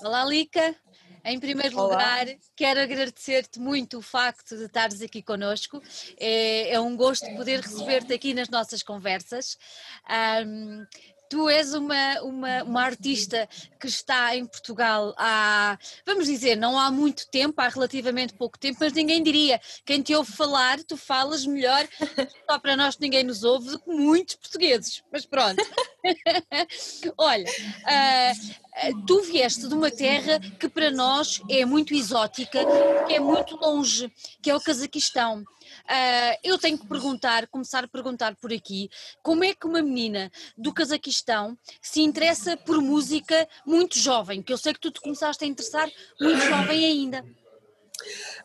Olá, Lica. Em primeiro Olá. lugar, quero agradecer-te muito o facto de estares aqui connosco. É, é um gosto poder receber-te aqui nas nossas conversas. Ahm, tu és uma, uma, uma artista que está em Portugal há, vamos dizer, não há muito tempo, há relativamente pouco tempo, mas ninguém diria. Quem te ouve falar, tu falas melhor, só para nós que ninguém nos ouve, do que muitos portugueses. Mas pronto. Olha, ah, tu vieste de uma terra que para nós é muito exótica, que é muito longe, que é o Cazaquistão. Ah, eu tenho que perguntar, começar a perguntar por aqui, como é que uma menina do Cazaquistão se interessa por música muito jovem, que eu sei que tu te começaste a interessar muito jovem ainda.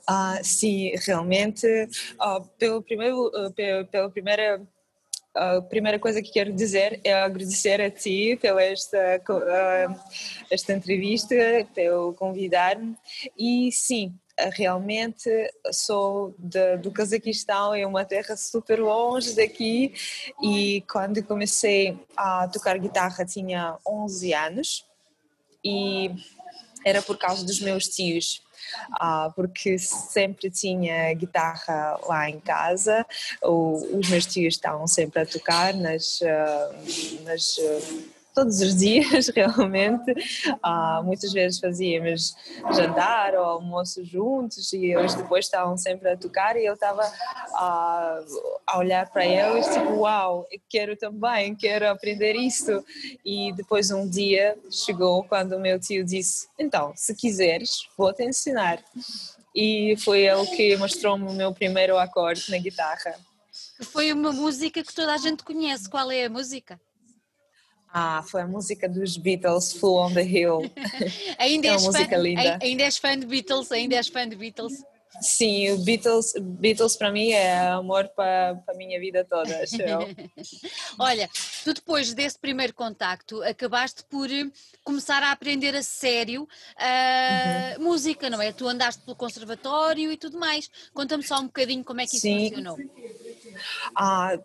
Ah, sim, realmente, ah, pelo primeiro, ah, pela, primeira a primeira coisa que quero dizer é agradecer a ti pela esta, esta entrevista, pelo convidar-me. E sim, realmente sou de- do Cazaquistão, é uma terra super longe daqui. E quando comecei a tocar guitarra tinha 11 anos e era por causa dos meus tios. Ah, porque sempre tinha guitarra lá em casa, os meus tios estavam sempre a tocar nas, ah, nas, todos os dias realmente, Ah, muitas vezes fazíamos jantar ou almoço juntos e eles depois estavam sempre a tocar e eu estava a, a olhar para eles tipo, uau, quero também, quero aprender isso e depois um dia chegou quando o meu tio disse, então, se quiseres, vou te ensinar. E foi ele que mostrou-me o meu primeiro acorde na guitarra. Foi uma música que toda a gente conhece. Qual é a música? Ah, foi a música dos Beatles, Full on the Hill. Ainda É uma és, fã, música linda. ai- ainda és fã de Beatles? Ainda és fã de Beatles? Sim, o Beatles, Beatles para mim é amor para a minha vida toda, acho eu. Olha, tu depois desse primeiro contacto acabaste por eh, começar a aprender a sério a Uhum. música, não é? Tu andaste pelo conservatório e tudo mais. Conta-me só um bocadinho como é que isso Sim. funcionou. Ah,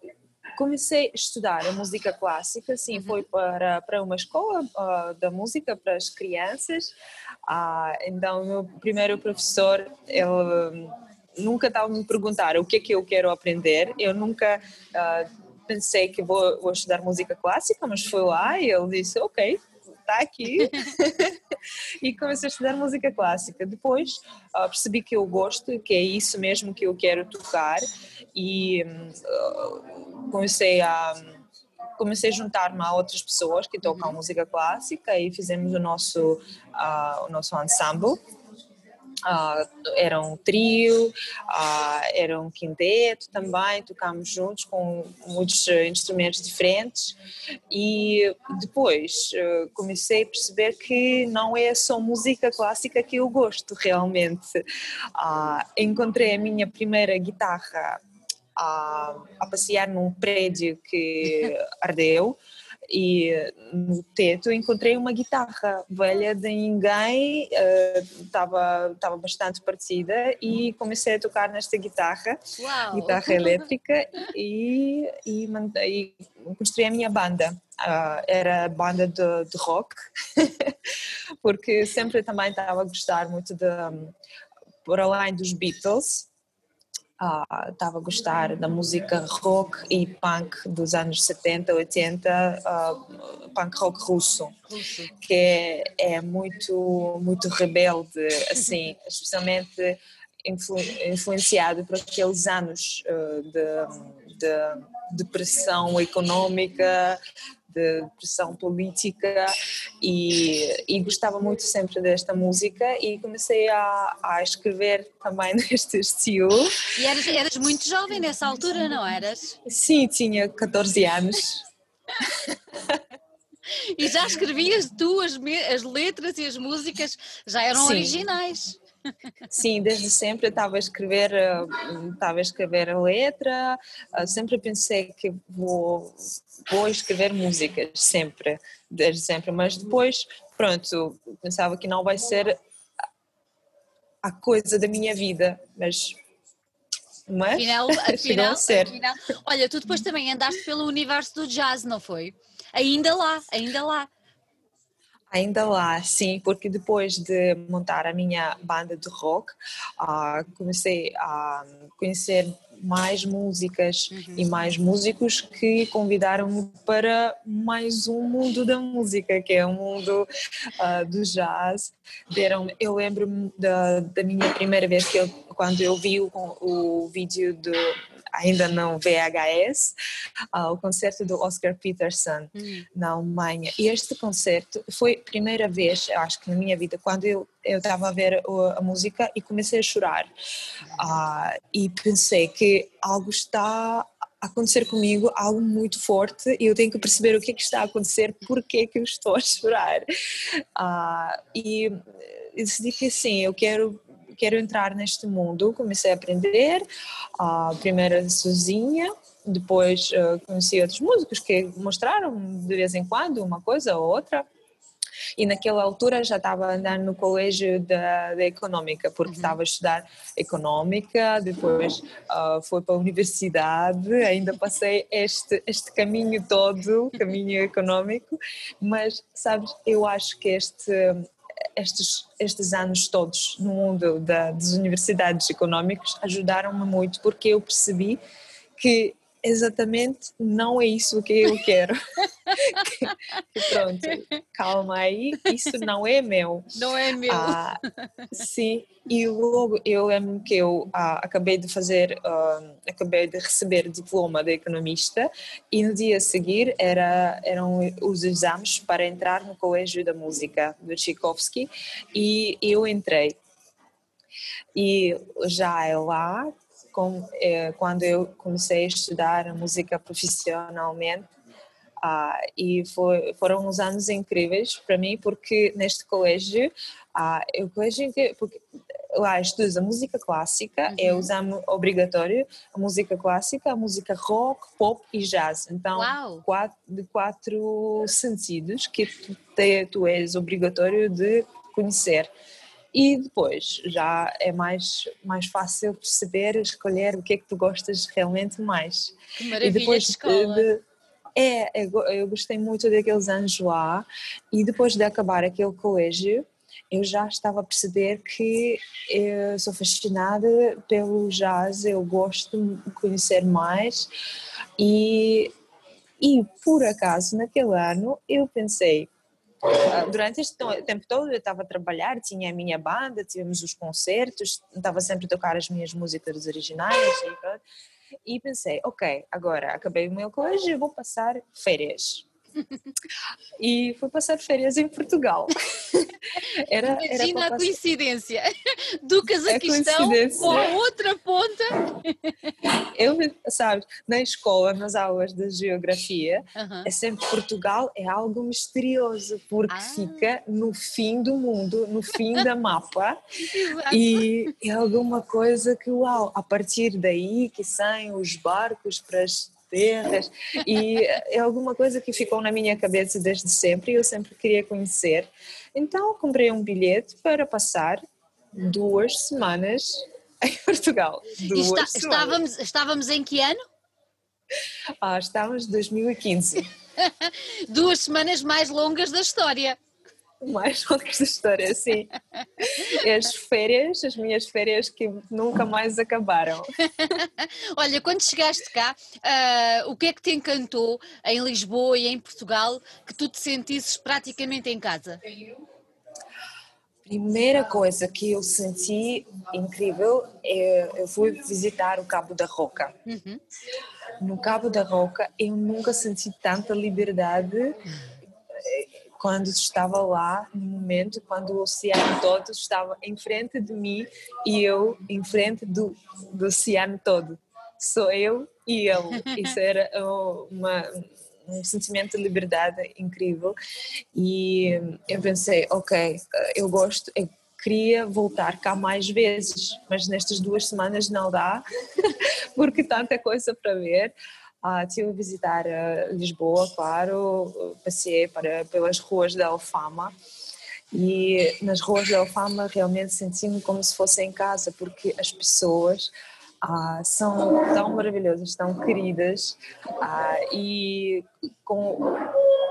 comecei a estudar a música clássica, sim, foi para, para uma escola ah, da música para as crianças. Ah, então, o meu primeiro professor, ele hum, nunca estava me perguntar o que é que eu quero aprender. Eu nunca ah, pensei que vou, vou estudar música clássica, mas foi lá e ele disse, ok, está aqui. e comecei a estudar música clássica. Depois ah, percebi que eu gosto, que é isso mesmo que eu quero tocar e ah, comecei a comecei a juntar-me a outras pessoas que tocam música clássica e fizemos o nosso ah, o nosso ensemble ah, era um trio, ah, era um quinteto também, tocámos juntos com muitos eh, instrumentos diferentes e depois eh, comecei a perceber que não é só música clássica que eu gosto realmente. Ah, encontrei a minha primeira guitarra a, a passear num prédio que ardeu e no teto encontrei uma guitarra velha de ninguém, estava estava bastante partida e comecei a tocar nesta guitarra, Uau! guitarra elétrica e, e, e construí a minha banda. Ah, era banda de, de rock, porque sempre também estava a gostar muito de, por além dos Beatles, ah, estava a gostar da música rock e punk dos anos 70, 80, ah, punk rock russo, que é, é muito, muito rebelde, assim, especialmente influ- influenciado por aqueles anos ah, de, de depressão económica, de pressão política e, e gostava muito sempre desta música e comecei a, a escrever também neste estilo. E eras, eras muito jovem nessa altura, não eras? Sim, tinha 14 anos. E já escrevias tu as, as letras e as músicas, já eram Sim. originais. Sim, desde sempre estava a escrever, eh, estava a escrever a letra, eh, sempre pensei que vou, vou escrever músicas, sempre, desde sempre, mas depois, pronto, pensava que não vai ser a coisa da minha vida, mas, mas Afinal, afinal, a ser. afinal- olha, tu depois também andaste pelo universo do jazz, não foi? Ainda lá, ainda lá. Ainda lá, sim, porque depois de montar a minha banda de rock, uh, comecei a conhecer mais músicas uhum. e mais músicos que convidaram-me para mais um mundo da música, que é o mundo uh, do jazz. Deram, eu lembro-me da, da minha primeira vez que eu, quando eu vi o, o vídeo do ainda não VHS, uh, o concerto do Oscar Peterson uhum. na Alemanha. E este concerto foi a primeira vez, acho que na minha vida, quando eu eu estava a ver a música e comecei a chorar. Uh, e pensei que algo está a acontecer comigo, algo muito forte, e eu tenho que perceber o que é que está a acontecer, porque é que eu estou a chorar. Uh, e decidi que sim, eu quero quero entrar neste mundo. Comecei a aprender, uh, primeiro sozinha, depois uh, conheci outros músicos que mostraram de vez em quando uma coisa ou outra. E naquela altura já estava andando no colégio da, da Económica, porque uhum. estava a estudar Económica, depois uh, foi para a universidade, ainda passei este, este caminho todo, caminho económico, mas sabes, eu acho que este, estes, estes anos todos no mundo da, das universidades económicas ajudaram-me muito porque eu percebi que exatamente não é isso que eu quero. que, pronto, calma aí, isso não é meu. Não é meu. Ah, sim, e logo eu lembro que eu ah, acabei de fazer, uh, acabei de receber diploma de economista e no dia a seguir era, eram os exames para entrar no Colégio da Música do Tchaikovsky e eu entrei. E já é lá com, é, quando eu comecei a estudar música profissionalmente. Ah, e foi, foram uns anos incríveis para mim porque neste colégio, ah, o colégio porque lá estudas a música clássica, é uhum. é o exame obrigatório, a música clássica, a música rock, pop e jazz. Então, quatro, de quatro sentidos que tu, te, tu és obrigatório de conhecer e depois já é mais, mais fácil perceber, escolher o que é que tu gostas realmente mais. Que maravilha e depois de escola! De, é, eu gostei muito daqueles anos lá e depois de acabar aquele colégio eu já estava a perceber que eu sou fascinada pelo jazz, eu gosto de conhecer mais e, e por acaso naquele ano eu pensei durante este tempo todo eu estava a trabalhar, tinha a minha banda, tivemos os concertos, estava sempre a tocar as minhas músicas originais e, e pensei, ok, agora acabei o meu colégio, vou passar férias e fui passar férias em Portugal. Era, Imagina era a coincidência do Cazaquistão com a outra ponta. Eu, sabes, na escola, nas aulas de geografia, é sempre Portugal é algo misterioso, porque ah. fica no fim do mundo, no fim da mapa, e é alguma coisa que, uau, a partir daí que saem os barcos para as terras e é alguma coisa que ficou na minha cabeça desde sempre e eu sempre queria conhecer. Então comprei um bilhete para passar duas semanas em Portugal. Duas Está, estávamos, estávamos em que ano? Ah, estávamos em 2015. duas semanas mais longas da história mais longas da história, sim. As férias, as minhas férias que nunca mais acabaram. Olha, quando chegaste cá, uh, o que é que te encantou em Lisboa e em Portugal que tu te sentisses praticamente em casa? Primeira coisa que eu senti incrível é eu fui visitar o Cabo da Roca. Uhum. No Cabo da Roca eu nunca senti tanta liberdade quando estava lá no momento quando o oceano todo estava em frente de mim e eu em frente do, do oceano todo. Sou eu e ele. Isso era uma um sentimento de liberdade incrível. E eu pensei ok eu gosto eu queria voltar cá mais vezes mas nestas duas semanas não dá porque tanta coisa para ver Uh, tive a visitar uh, Lisboa, claro, passei para, pelas ruas da Alfama e nas ruas da Alfama realmente senti-me como se fosse em casa, porque as pessoas ah, são tão maravilhosas, tão queridas ah, e com,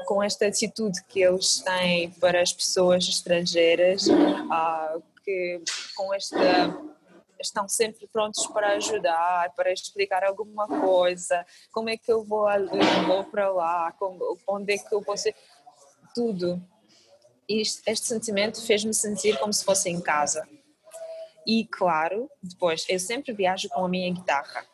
com esta atitude que eles têm para as pessoas estrangeiras, uh, que com esta estão sempre prontos para ajudar, para explicar alguma coisa, como é que eu vou, eu vou para lá, onde é que eu posso tudo. E este sentimento fez-me sentir como se fosse em casa. E claro, depois eu sempre viajo com a minha guitarra.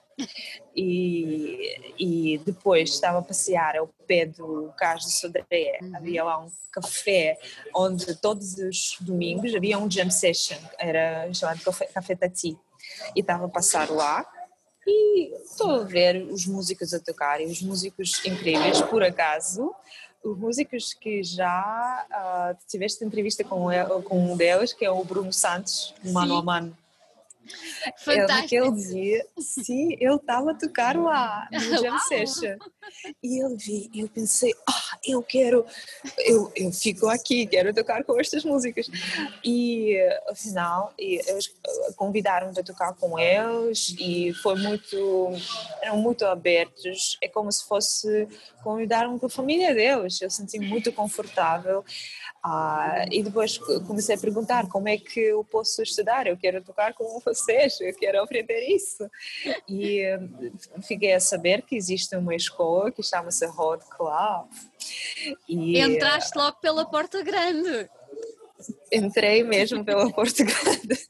E, e depois estava a passear ao pé do Cais de Sodré, uhum. havia lá um café onde todos os domingos havia um jam session, era chamado Café, café Tati, e estava a passar lá. E estou a ver os músicos a tocar e os músicos incríveis, por acaso, os músicos que já uh, tiveste entrevista com, com um deles, que é o Bruno Santos, mano a mano. Fantástico. Ele, naquele dia, sim, ele estava a tocar lá no Jam Session. E ele vi, eu pensei, ah, eu quero, eu, eu fico aqui, quero tocar com estas músicas. E afinal, eles convidaram-me a tocar com eles e foi muito, eram muito abertos. É como se fosse convidar-me com a família deles. Eu senti muito confortável. Ah, e depois comecei a perguntar como é que eu posso estudar, eu quero tocar com vocês, eu quero aprender isso. E hum, fiquei a saber que existe uma escola que chama-se Road Club. E, Entraste logo pela porta grande. Entrei mesmo pela porta grande.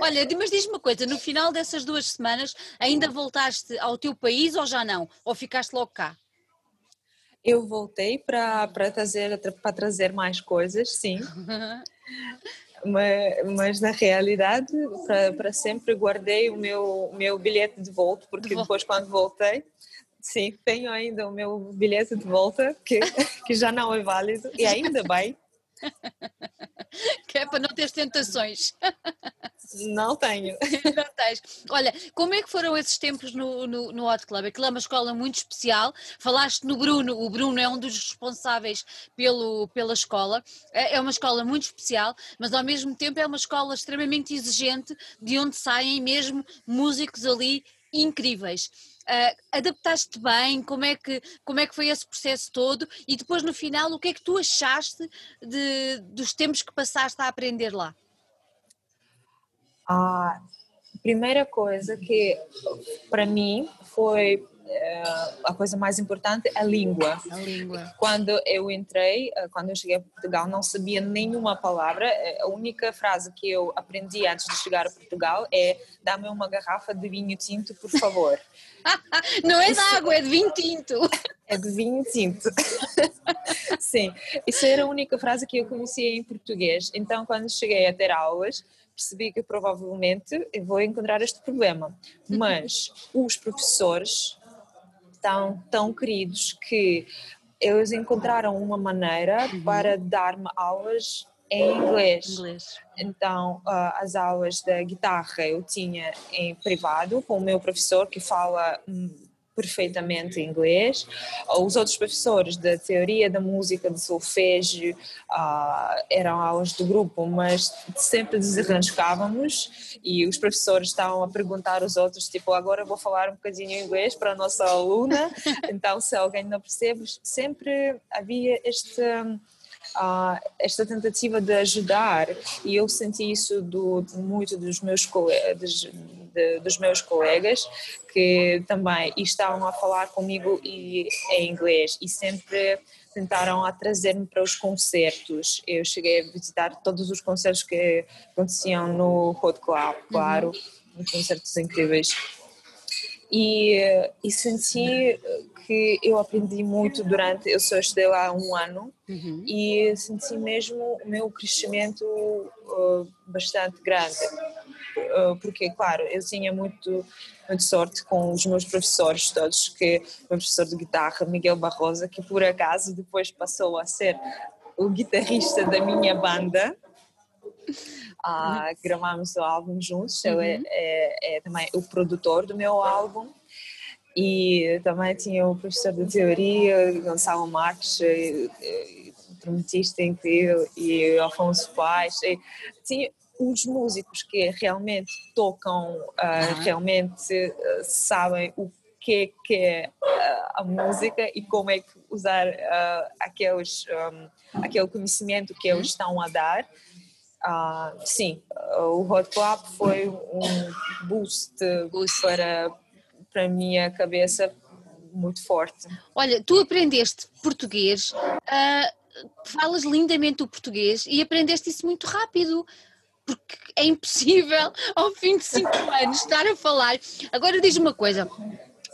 Olha, mas diz-me uma coisa, no final dessas duas semanas ainda voltaste ao teu país ou já não? Ou ficaste logo cá? Eu voltei para trazer, trazer mais coisas, sim. mas, mas, na realidade, para sempre guardei o meu, meu bilhete de volta, porque depois, quando voltei, sim, tenho ainda o meu bilhete de volta, que, que já não é válido, e ainda bem. que é para não ter tentações. Não tenho. Não tens. Olha, como é que foram esses tempos no, no, no Hot Club? Aquilo é uma escola muito especial. Falaste no Bruno, o Bruno é um dos responsáveis pelo, pela escola. É, é uma escola muito especial, mas ao mesmo tempo é uma escola extremamente exigente, de onde saem mesmo músicos ali incríveis. Uh, adaptaste bem? Como é, que, como é que foi esse processo todo? E depois, no final, o que é que tu achaste de, dos tempos que passaste a aprender lá? A primeira coisa que, para mim, foi a coisa mais importante é a língua. A língua. Quando eu entrei, uh, quando eu cheguei a Portugal, não sabia nenhuma palavra. Uh, a única frase que eu aprendi antes de chegar a Portugal é: dá-me uma garrafa de vinho tinto, por favor. não é de água, é de vinho tinto. É de vinho tinto. Sim, isso era a única frase que eu conhecia em português. Então, quando cheguei a ter aulas, percebi que provavelmente vou encontrar este problema. Mas os professores estão tão queridos que eles encontraram uma maneira uhum. para dar-me aulas em inglês. inglês. Então, uh, as aulas da guitarra eu tinha em privado com o meu professor que fala hum, perfeitamente inglês. Os outros professores da teoria da música, de solfégio, uh, eram aulas do grupo, mas sempre desarranjávamos e os professores estavam a perguntar aos outros, tipo, agora vou falar um bocadinho inglês para a nossa aluna, então se alguém não percebe, sempre havia este uh, esta tentativa de ajudar e eu senti isso do, muito dos meus colegas, de, dos meus colegas que também estavam a falar comigo e, em inglês e sempre tentaram a trazer-me para os concertos. Eu cheguei a visitar todos os concertos que aconteciam no Road Club, claro, uhum. concertos incríveis. E, e senti que eu aprendi muito durante, eu só estudei lá um ano uhum. e senti mesmo o meu crescimento uh, bastante grande. Uh, porque, claro, eu tinha muito, muito sorte com os meus professores todos, que o meu professor de guitarra, Miguel Barrosa, que por acaso depois passou a ser o guitarrista da minha banda, ah, gravámos o álbum juntos, uhum. ele é, é, é, também o produtor do meu álbum e também tinha o professor de teoria, Gonçalo Marques, eh, eh, trompetista incrível, e Alfonso Paz. E tinha os músicos que realmente tocam, realmente sabem o que, que é a música e como é que usar uh, aqueles, um, aquele conhecimento que eles estão a dar. Uh, sim, o Hot Club foi um boost, boost. para, para a minha cabeça muito forte. Olha, tu aprendeste português, uh, falas lindamente o português e aprendeste isso muito rápido porque é impossível ao fim de cinco anos estar a falar. Agora diz uma coisa.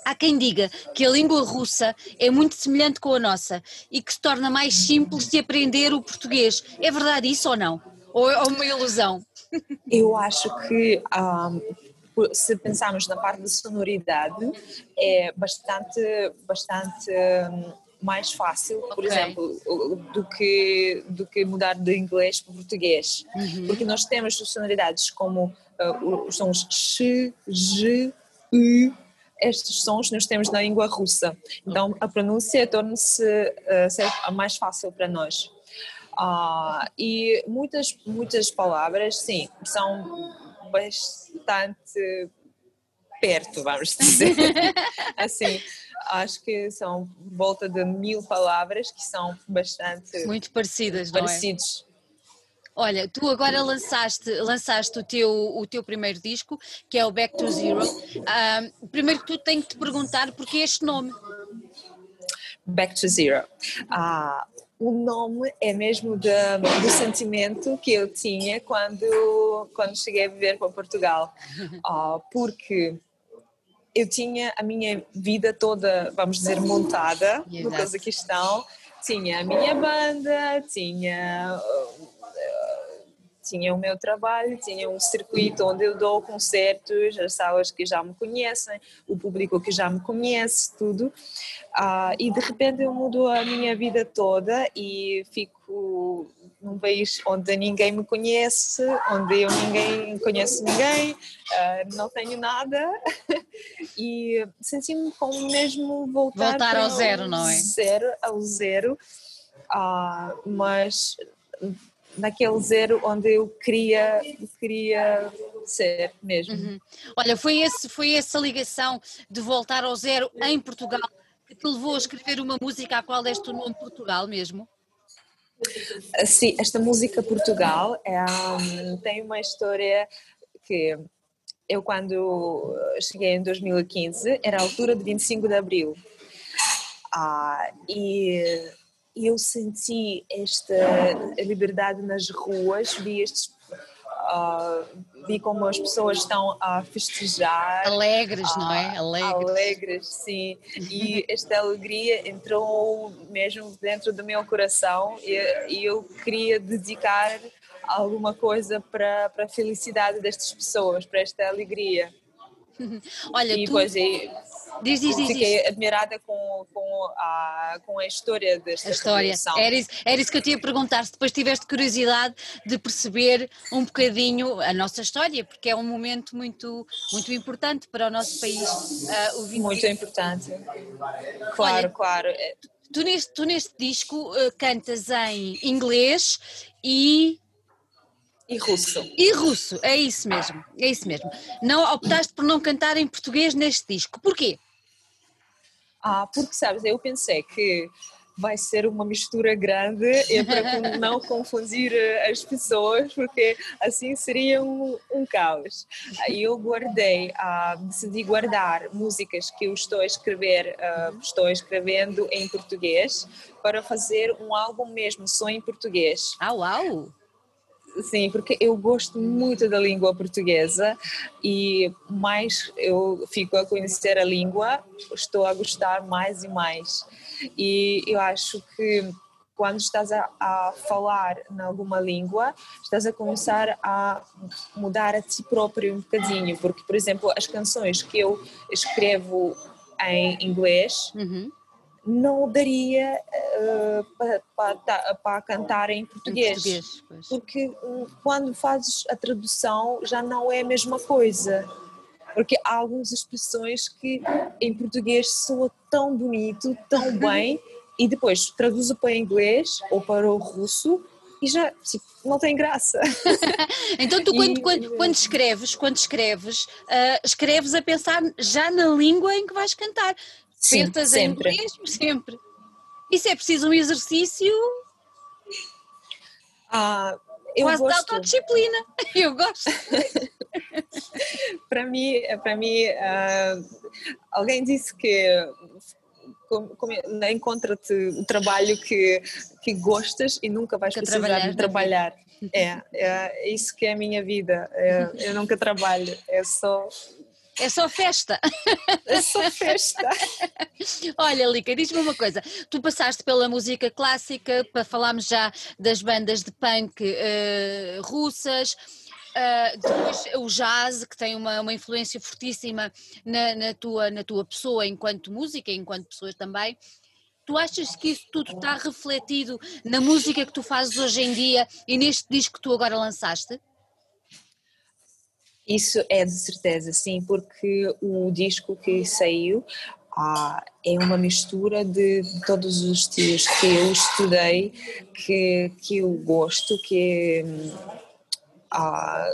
Há quem diga que a língua russa é muito semelhante com a nossa e que se torna mais simples de aprender o português. É verdade isso ou não? Ou é uma ilusão? Eu acho que um, se pensarmos na parte da sonoridade é bastante, bastante um, mais fácil, por okay. exemplo, do que, do que mudar de inglês para português. Uhum. Porque nós temos sonoridades como uh, os sons x, j, u, estes sons nós temos na língua russa. Então a pronúncia torna-se uh, mais fácil para nós. Uh, e muitas, muitas palavras, sim, são bastante perto, vamos dizer. assim, acho que são volta de mil palavras que são bastante muito parecidas, parecidos. não é? Olha, tu agora lançaste, lançaste o, teu, o teu primeiro disco, que é o Back to Zero. Uh, primeiro que tu tenho que te perguntar porque este nome. Back to Zero. Uh, o nome é mesmo de, do sentimento que eu tinha quando, quando cheguei a viver para Portugal. Uh, porque eu tinha a minha vida toda, vamos dizer, montada no Cazaquistão. Tinha a minha banda, tinha tinha o meu trabalho, tinha um circuito onde eu dou concertos, as salas que já me conhecem, o público que já me conhece, tudo. Uh, e de repente eu mudo a minha vida toda e fico num país onde ninguém me conhece, onde eu ninguém conheço ninguém, uh, não tenho nada e senti-me como mesmo voltar, voltar ao zero, não é? Zero, ao zero, uh, mas naquele zero onde eu queria, queria ser mesmo. Uhum. Olha, foi, esse, foi essa ligação de voltar ao zero em Portugal que te levou a escrever uma música à qual deste o nome Portugal mesmo? Sim, esta música Portugal é, um, tem uma história que eu quando cheguei em 2015 era a altura de 25 de Abril ah, e eu senti esta liberdade nas ruas, vi estes uh, vi como as pessoas estão a festejar. Alegres, uh, não é? Alegres. Alegres, sim. E esta alegria entrou mesmo dentro do meu coração e, e eu queria dedicar alguma coisa para, para a felicidade destas pessoas, para esta alegria. Olha, e, tu... Diz, diz, diz, Fiquei diz. admirada com, com, a, com a história desta a história. Era isso, era isso que eu tinha a perguntar, se depois tiveste curiosidade de perceber um bocadinho a nossa história, porque é um momento muito, muito importante para o nosso país. Uh, muito importante. Claro, Olha, claro. Tu neste, tu neste disco uh, cantas em inglês e e russo. E russo, é isso mesmo, é isso mesmo. Não optaste por não cantar em português neste disco. Porquê? Ah, porque sabes, eu pensei que vai ser uma mistura grande e para não confundir eh, as pessoas, porque assim seria um, um caos. Eu guardei, ah, decidi guardar músicas que eu estou a escrever, ah, estou escrevendo em português, para fazer um álbum mesmo só em português. Ah, uau! Sim, porque eu gosto muito da língua portuguesa e mais eu fico a conhecer a língua, estou a gostar mais e mais. E eu acho que quando estás a, a falar em alguma língua, estás a começar a mudar a ti próprio um bocadinho, porque, por exemplo, as canções que eu escrevo em inglês. Uhum não daria uh, para, para, cantar em português, em português porque hum, quando fazes a tradução já não é a mesma coisa porque há algumas expressões que em português soa tão bonito, tão bem e depois traduzo para inglês ou para o russo e já tipo, não tem graça. então tu quando, e, quando, quando, escreves, quando escreves, uh, escreves a pensar já na língua em que vais cantar. Sim, sempre. em inglês sempre. Isso é preciso um exercício ah, eu quase gosto. de autodisciplina. Eu gosto. para mim, para mim uh, alguém disse que encontra-te o trabalho que, que gostas e nunca vais que precisar de trabalhar. É, é, isso que é a minha vida. É, eu nunca trabalho, é só é só festa. É só festa. Olha, Lica, diz-me uma coisa. Tu passaste pela música clássica, para falarmos já das bandas de punk uh, russas. Uh, depois o jazz, que tem uma, uma influência fortíssima na, na, tua, na tua pessoa enquanto música, enquanto pessoa também. Tu achas que isso tudo está refletido na música que tu fazes hoje em dia e neste disco que tu agora lançaste? Isso é de certeza, sim, porque o disco que saiu ah, é uma mistura de todos os estilos que eu estudei, que, que eu gosto, que, ah,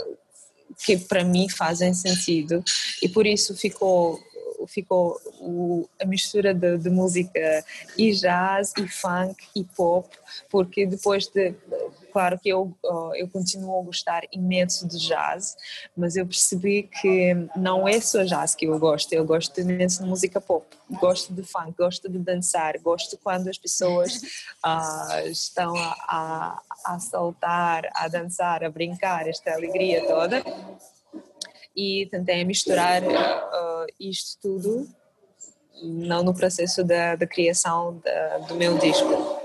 que para mim fazem sentido. E por isso ficou ficou o, a mistura de, de, música e jazz e funk e pop, porque depois de claro que eu eu continuo a gostar imenso de jazz, mas eu percebi que não é só jazz que eu gosto, eu gosto imenso de música pop, gosto de funk, gosto de dançar, gosto quando as pessoas uh, estão a, a, a saltar, a dançar, a brincar, esta alegria toda e tentei misturar uh, isto tudo não no processo da, da criação da, do meu disco.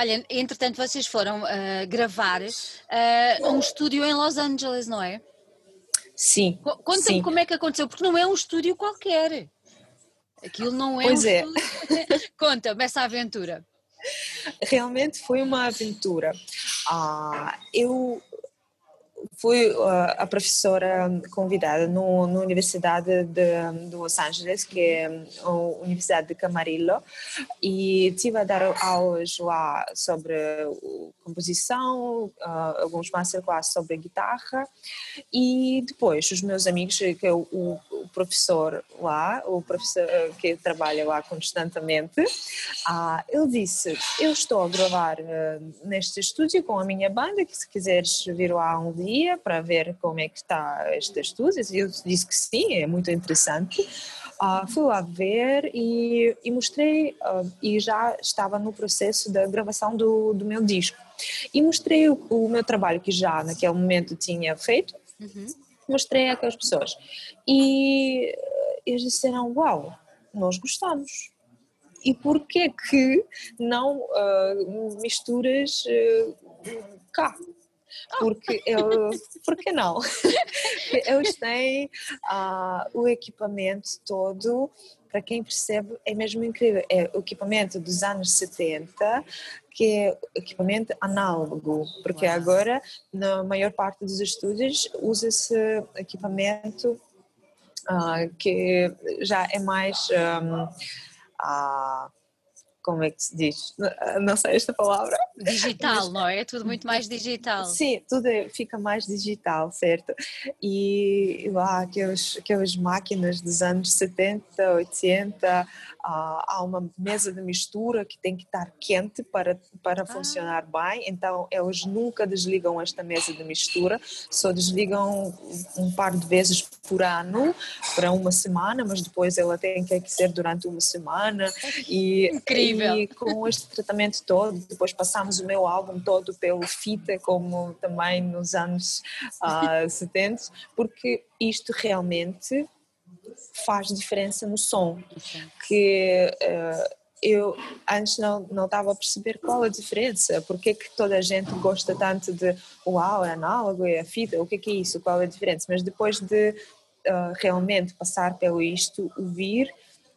Olha, entretanto vocês foram uh, gravar uh, um estúdio em Los Angeles, não é? Sim. Conta-me como é que aconteceu, porque não é um estúdio qualquer. Aquilo não é pois um é. estúdio. Conta-me essa aventura. Realmente foi uma aventura. Ah, eu fui uh, a professora convidada no, na Universidade de, de, Los Angeles, que é a Universidade de Camarillo, e tive a dar aulas lá sobre composição, uh, alguns masterclass sobre guitarra, e depois os meus amigos, que é o, o professor lá, o professor uh, que trabalha lá constantemente, uh, ele disse, eu estou a gravar neste estúdio com a minha banda, que se quiseres vir lá um dia, para ver como é que está este estudo. Eu disse que sim, é muito interessante. Uh, fui lá ver e, e mostrei, uh, e já estava no processo da gravação do, do meu disco. E mostrei o, o, meu trabalho que já naquele momento tinha feito, uhum. mostrei àquelas pessoas. E eles disseram: Uau, nós gostamos. E por que que não uh, misturas cá? porque eu, por que não? Eles têm uh, o equipamento todo, para quem percebe, é mesmo incrível. É o equipamento dos anos 70, que é equipamento análogo, porque agora, na maior parte dos estúdios, usa-se equipamento uh, que já é mais. Um, uh, como é que se diz? Não sei esta palavra. Digital, Mas, não é? É tudo muito mais digital. Sim, tudo é, fica mais digital, certo? E lá aquelas, aquelas máquinas dos anos 70, 80, há uma mesa de mistura que tem que estar quente para, para ah. funcionar bem, então eles nunca desligam esta mesa de mistura, só desligam um par de vezes por ano, para uma semana, mas depois ela tem que aquecer durante uma semana. E, Incrível! E com este tratamento todo, depois passamos o meu álbum todo pelo fita, como também nos anos uh, ah, 70, porque isto realmente faz diferença no som, que uh, eu antes não, não estava a perceber qual a diferença, porque é que toda a gente gosta tanto de uau, é análogo, é a fita, o que é que é isso, qual é a diferença, mas depois de uh, realmente passar pelo isto, ouvir,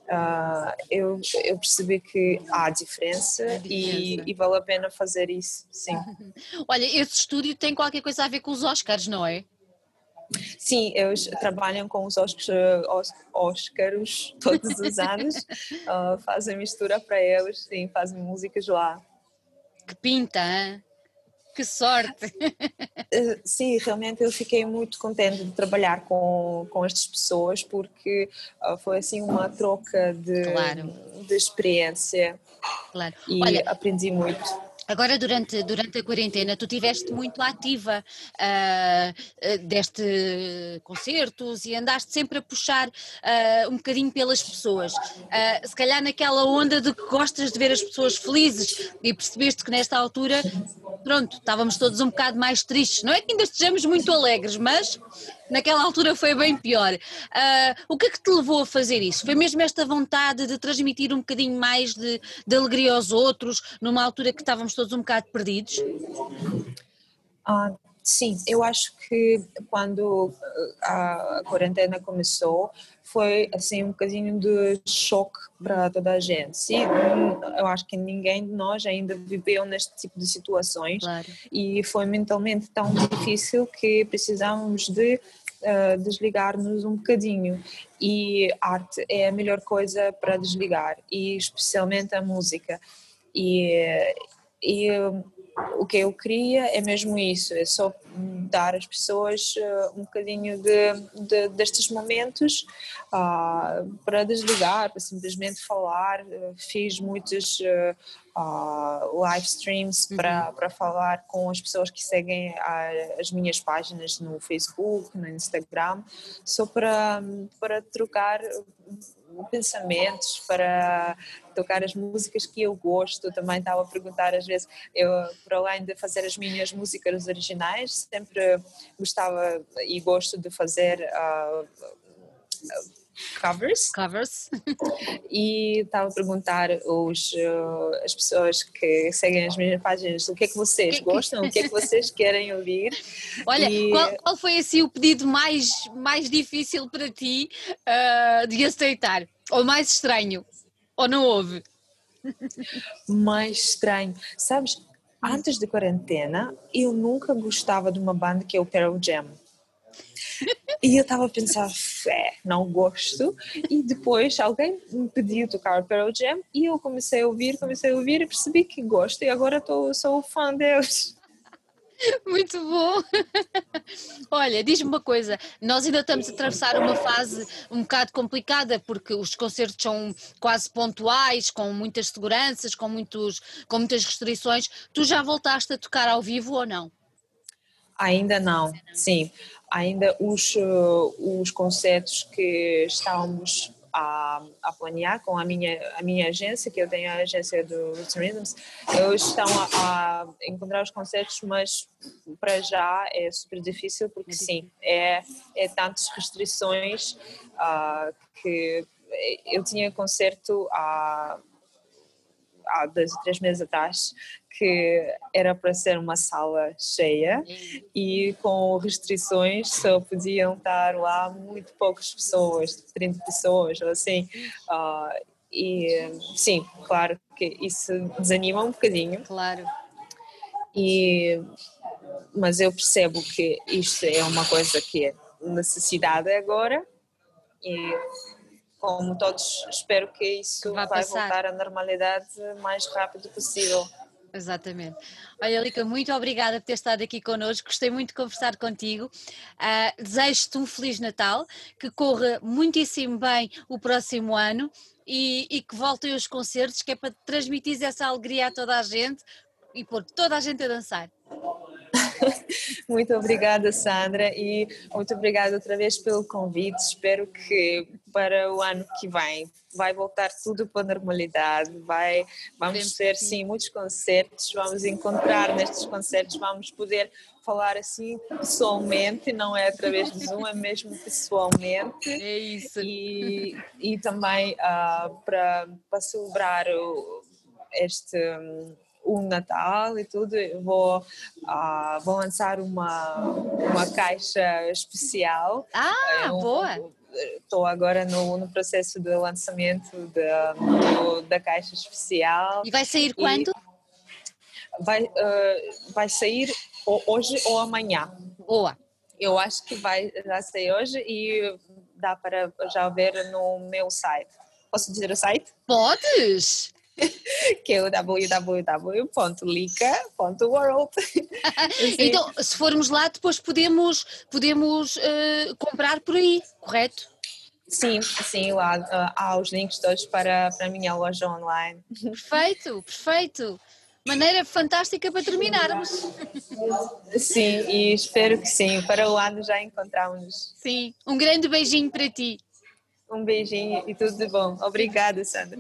uh, eu, eu percebi que há diferença, diferença. E, e, vale a pena fazer isso, sim. Olha, esse estúdio tem qualquer coisa a ver com os Oscars, não é? Sim, eles trabalham com os Oscars todos os anos, uh, fazem mistura para eles, sim, fazem músicas lá. Que pinta, hein? Que sorte! Eh, sim, realmente eu fiquei muito contente de trabalhar com, com estas pessoas porque uh, foi assim uma troca de, claro. de experiência claro. e Olha, aprendi muito. Agora, durante, durante a quarentena, tu estiveste muito ativa, uh, uh, deste concertos e andaste sempre a puxar uh, um bocadinho pelas pessoas. se calhar naquela onda de que gostas de ver as pessoas felizes e percebeste que nesta altura, pronto, estávamos todos um bocado mais tristes. Não é que ainda estejamos muito alegres, mas naquela altura foi bem pior. Uh, o que é que te levou a fazer isso? Foi mesmo esta vontade de transmitir um bocadinho mais de, de alegria aos outros, numa altura que estávamos todos um bocado perdidos? Ah, sim, eu acho que quando a quarentena começou, foi assim um bocadinho de choque para toda a gente. Sim, eu acho que ninguém de nós ainda viveu neste tipo de situações claro. e foi mentalmente tão difícil que precisávamos de uh, desligar-nos um bocadinho e arte é a melhor coisa para desligar e especialmente a música e, e o que eu queria é mesmo isso, é só dar às pessoas uh, um bocadinho de, de destes momentos uh, para desligar, para simplesmente falar. Uh, fiz muitos live streams uhum. para, para falar com as pessoas que seguem as minhas páginas no Facebook, no Instagram, só para, para trocar pensamentos, para tocar as músicas que eu gosto. Também estava a perguntar às vezes, eu, para além de fazer as minhas músicas originais, sempre gostava e gosto de fazer uh, covers. Covers. e estava a perguntar os, uh, as pessoas que seguem as minhas páginas o que é que vocês gostam, o que é que vocês querem ouvir. Olha, e... qual, qual, foi assim o pedido mais, mais difícil para ti uh, de aceitar? Ou mais estranho? Ou não houve? mais estranho. Sabes, antes da quarentena, eu nunca gostava de uma banda que é o Pearl Jam. E eu estava a pensar, fé, não gosto. E depois alguém me pediu tocar Pearl Jam e eu comecei a ouvir, comecei a ouvir e percebi que gosto. E agora tô, sou fã deles. Muito bom! Olha, diz-me uma coisa, nós ainda estamos a atravessar uma fase um bocado complicada porque os concertos são quase pontuais, com muitas seguranças, com, muitos, com muitas restrições. Tu já voltaste a tocar ao vivo ou não? Ainda não, sim ainda os, uh, os concertos que estávamos a, a, planear com a minha, a minha agência, que eu tenho a agência do Roots Rhythms, eles estão a, a, encontrar os concertos, mas para já é super difícil porque sim, é, é tantas restrições uh, que eu tinha concerto há, há dois ou três meses atrás que era para ser uma sala cheia e com restrições só podiam estar lá muito poucas pessoas, 30 pessoas ou assim. Uh, e sim, claro que isso desanima um bocadinho. Claro. E, mas eu percebo que isto é uma coisa que é necessidade agora e como todos espero que isso que vai, vai voltar à normalidade o mais rápido possível. Exatamente. Olha, Lica, muito obrigada por ter estado aqui connosco. Gostei muito de conversar contigo. Uh, Desejo-te um Feliz Natal, que corra muitíssimo bem o próximo ano e, e que voltem os concertos, que é para transmitir essa alegria a toda a gente e pôr toda a gente a dançar. muito obrigada, Sandra, e muito obrigada outra vez pelo convite. Espero que para o ano que vem vai voltar tudo para a normalidade, vai, vamos ter sim muitos concertos, vamos encontrar nestes concertos, vamos poder falar assim pessoalmente, não é através de Zoom, é mesmo pessoalmente. É isso. E, e também uh, para, para celebrar o, este o Natal e tudo, vou, uh, vou lançar uma, uma caixa especial. Ah, é um, boa! Estou agora no, no processo de lançamento de, do, da caixa especial. E vai sair quando? Vai, uh, vai sair hoje ou amanhã. Boa! Eu acho que vai já sair hoje e dá para já ver no meu site. Posso dizer o site? Podes! que é o www.lica.world. então, se formos lá, depois podemos, podemos uh, comprar por aí, correto? Sim, sim, lá uh, há os links todos para, para a minha loja online. Perfeito, perfeito. Maneira fantástica para terminarmos. Sim, e espero que sim. Para o ano já encontramos. Sim, um grande beijinho para ti. Um beijinho e tudo de bom. Obrigada, Sandra.